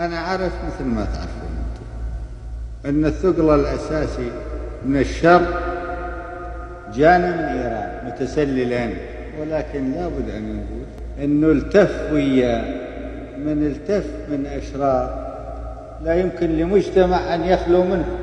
أنا عارف مثل ما تعرفون. أن الثقل الأساسي من الشر جانا من إيران متسللين. ولكن لابد أن نقول أنه التف ويا من التف من أشرار لا يمكن لمجتمع أن يخلو منه.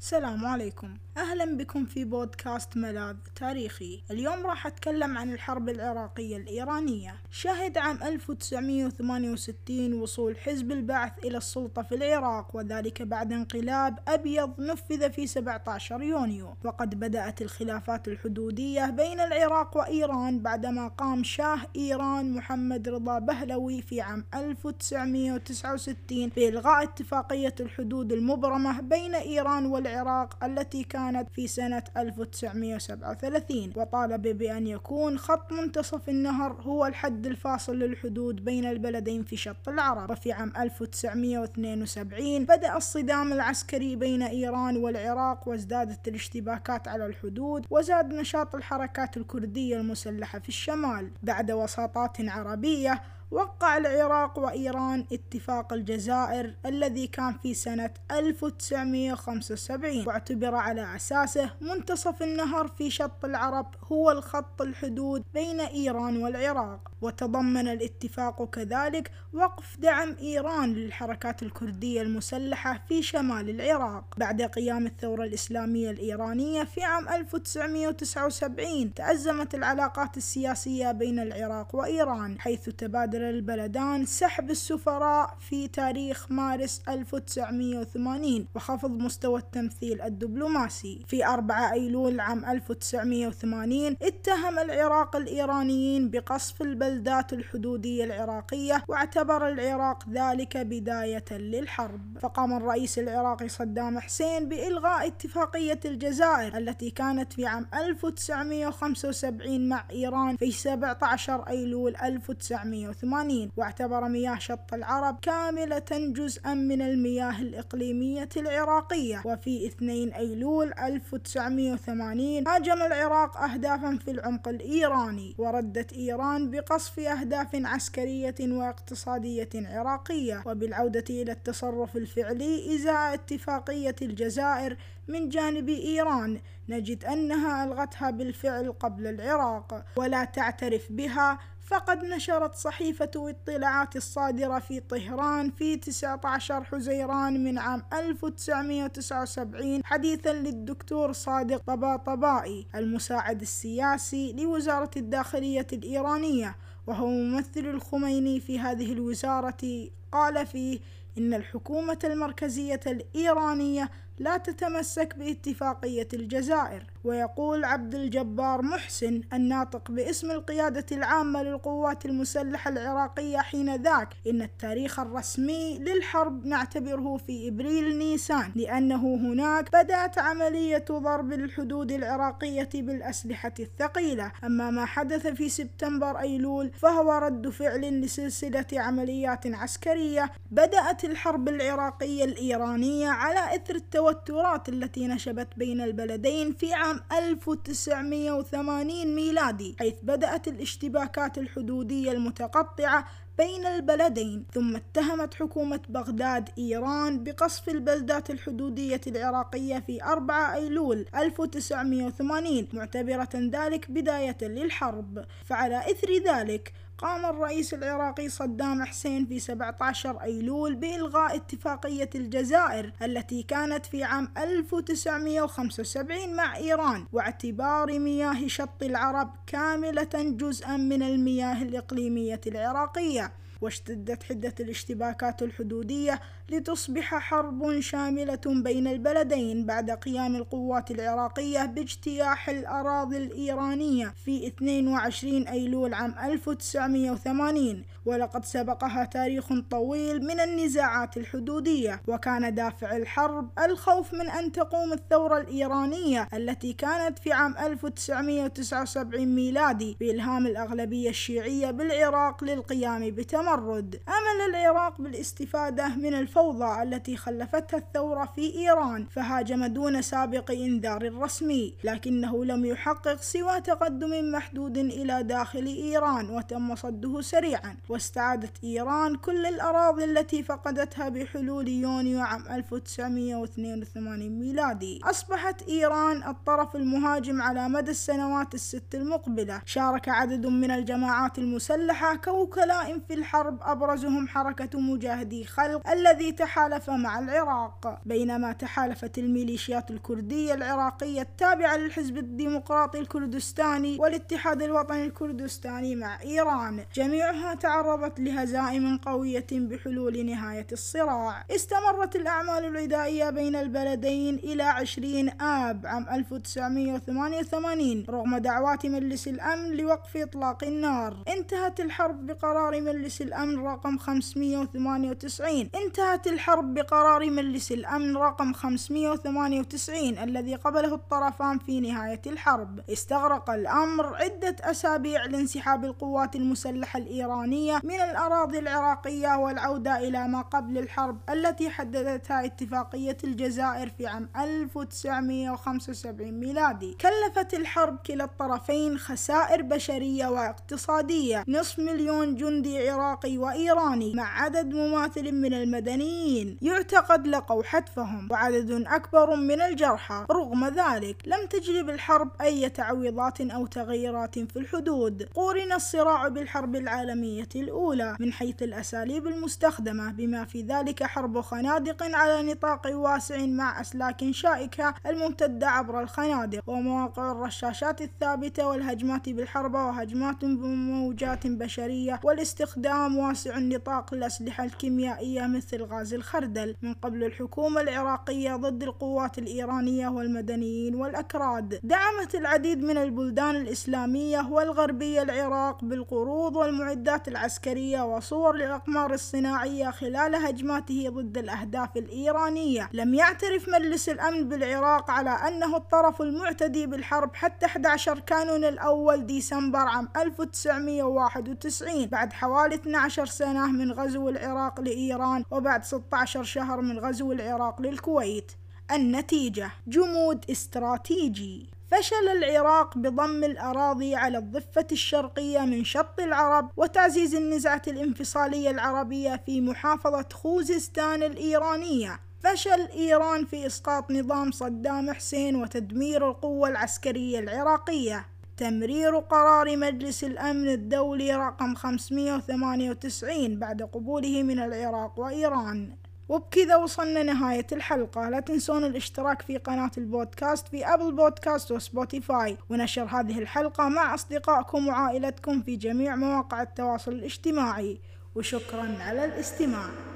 السلام عليكم. أهلا بكم في بودكاست ملاذ تاريخي. اليوم راح أتكلم عن الحرب العراقية الإيرانية. شهد عام 1968 وصول حزب البعث إلى السلطة في العراق وذلك بعد انقلاب أبيض نفذ في 17 يونيو. وقد بدأت الخلافات الحدودية بين العراق وإيران بعدما قام شاه إيران محمد رضا بهلوي في عام 1969 بإلغاء اتفاقية الحدود المبرمة بين إيران والعراق التي كانت كانت في سنة 1937 وطالب بأن يكون خط منتصف النهر هو الحد الفاصل للحدود بين البلدين في شط العرب. وفي عام 1972 بدأ الصدام العسكري بين إيران والعراق وازدادت الاشتباكات على الحدود وزاد نشاط الحركات الكردية المسلحة في الشمال. بعد وساطات عربية وقع العراق وإيران اتفاق الجزائر الذي كان في سنة 1975 واعتبر على أساسه منتصف النهر في شط العرب هو الخط الحدود بين إيران والعراق. وتضمن الاتفاق كذلك وقف دعم إيران للحركات الكردية المسلحة في شمال العراق. بعد قيام الثورة الإسلامية الإيرانية في عام 1979 تأزمت العلاقات السياسية بين العراق وإيران حيث تبادل البلدان سحب السفراء في تاريخ مارس 1980 وخفض مستوى التمثيل الدبلوماسي. في 4 أيلول عام 1980 اتهم العراق الإيرانيين بقصف البلدات الحدودية العراقية واعتبر العراق ذلك بداية للحرب. فقام الرئيس العراقي صدام حسين بإلغاء اتفاقية الجزائر التي كانت في عام 1975 مع إيران في 17 أيلول 1980 1980 واعتبر مياه شط العرب كاملة جزءا من المياه الإقليمية العراقية. وفي 2 أيلول 1980 هاجم العراق أهدافا في العمق الإيراني وردت إيران بقصف أهداف عسكرية واقتصادية عراقية. وبالعودة إلى التصرف الفعلي إزاء اتفاقية الجزائر من جانب إيران نجد أنها ألغتها بالفعل قبل العراق. ولا تعترف بها فقد نشرت صحيفة اطلاعات الصادرة في طهران في 19 حزيران من عام 1979 حديثا للدكتور صادق طباطبائي المساعد السياسي لوزارة الداخلية الإيرانية وهو ممثل الخميني في هذه الوزارة قال فيه إن الحكومة المركزية الإيرانية لا تتمسك باتفاقية الجزائر. ويقول عبد الجبار محسن الناطق باسم القيادة العامة للقوات المسلحة العراقية حين ذاك إن التاريخ الرسمي للحرب نعتبره في إبريل نيسان لأنه هناك بدأت عملية ضرب الحدود العراقية بالأسلحة الثقيلة. أما ما حدث في سبتمبر أيلول فهو رد فعل لسلسلة عمليات عسكرية بدأت الحرب العراقية الإيرانية على إثر التوترات التي نشبت بين البلدين في عام 1980 ميلادي حيث بدأت الاشتباكات الحدودية المتقطعة بين البلدين. ثم اتهمت حكومة بغداد إيران بقصف البلدات الحدودية العراقية في 4 أيلول 1980 معتبرة ذلك بداية للحرب. فعلى إثر ذلك قام الرئيس العراقي صدام حسين في 17 أيلول بإلغاء اتفاقية الجزائر التي كانت في عام 1975 مع إيران واعتبار مياه شط العرب كاملة جزءا من المياه الإقليمية العراقية. واشتدت حدة الاشتباكات الحدودية لتصبح حرب شاملة بين البلدين بعد قيام القوات العراقية باجتياح الأراضي الإيرانية في 22 أيلول عام 1980 ولقد سبقها تاريخ طويل من النزاعات الحدودية. وكان دافع الحرب الخوف من أن تقوم الثورة الإيرانية التي كانت في عام 1979 ميلادي بإلهام الأغلبية الشيعية بالعراق للقيام بتمام. التمرد أمل العراق بالاستفادة من الفوضى التي خلفتها الثورة في إيران فهاجم دون سابق إنذار رسمي لكنه لم يحقق سوى تقدم محدود إلى داخل إيران وتم صده سريعا. واستعادت إيران كل الأراضي التي فقدتها بحلول يونيو عام 1982 ميلادي. أصبحت إيران الطرف المهاجم على مدى السنوات الست المقبلة. شارك عدد من الجماعات المسلحة كوكلاء في الحرب أبرزهم حركة مجاهدي خلق الذي تحالف مع العراق. بينما تحالفت الميليشيات الكردية العراقية التابعة للحزب الديمقراطي الكردستاني والاتحاد الوطني الكردستاني مع إيران. جميعها تعرضت لهزائم قوية بحلول نهاية الصراع. استمرت الأعمال العدائية بين البلدين إلى 20 آب عام 1988 رغم دعوات مجلس الأمن لوقف إطلاق النار. انتهت الحرب بقرار مجلس الأمن رقم 598 انتهت الحرب بقرار مجلس الأمن رقم 598 الذي قبله الطرفان في نهاية الحرب. استغرق الأمر عدة أسابيع لانسحاب القوات المسلحة الإيرانية من الأراضي العراقية والعودة إلى ما قبل الحرب التي حددتها اتفاقية الجزائر في عام 1975 ميلادي. كلفت الحرب كلا الطرفين خسائر بشرية واقتصادية. نصف مليون جندي عراقي وإيراني مع عدد مماثل من المدنيين يعتقد لقوا حتفهم وعدد أكبر من الجرحى. رغم ذلك لم تجلب الحرب أي تعويضات أو تغيرات في الحدود. قورن الصراع بالحرب العالمية الأولى من حيث الأساليب المستخدمة بما في ذلك حرب خنادق على نطاق واسع مع أسلاك شائكة الممتدة عبر الخنادق ومواقع الرشاشات الثابتة والهجمات بالحربة وهجمات بموجات بشرية والاستخدام واسع النطاق للأسلحة الكيميائية مثل غاز الخردل. من قبل الحكومة العراقية ضد القوات الإيرانية والمدنيين والأكراد. دعمت العديد من البلدان الإسلامية والغربية العراق بالقروض والمعدات العسكرية وصور للأقمار الصناعية خلال هجماته ضد الأهداف الإيرانية. لم يعترف مجلس الأمن بالعراق على أنه الطرف المعتدي بالحرب حتى 11 كانون الأول ديسمبر عام 1991 بعد حوالي 12 سنة من غزو العراق لإيران وبعد 16 شهر من غزو العراق للكويت. النتيجة جمود استراتيجي. فشل العراق بضم الأراضي على الضفة الشرقية من شط العرب وتعزيز النزعة الانفصالية العربية في محافظة خوزستان الإيرانية. فشل إيران في إسقاط نظام صدام حسين وتدمير القوة العسكرية العراقية. تمرير قرار مجلس الأمن الدولي رقم 598 بعد قبوله من العراق وإيران. وبكذا وصلنا نهاية الحلقة. لا تنسون الاشتراك في قناة البودكاست في Apple Podcasts و Spotify ونشر هذه الحلقة مع أصدقائكم وعائلتكم في جميع مواقع التواصل الاجتماعي. وشكرا على الاستماع.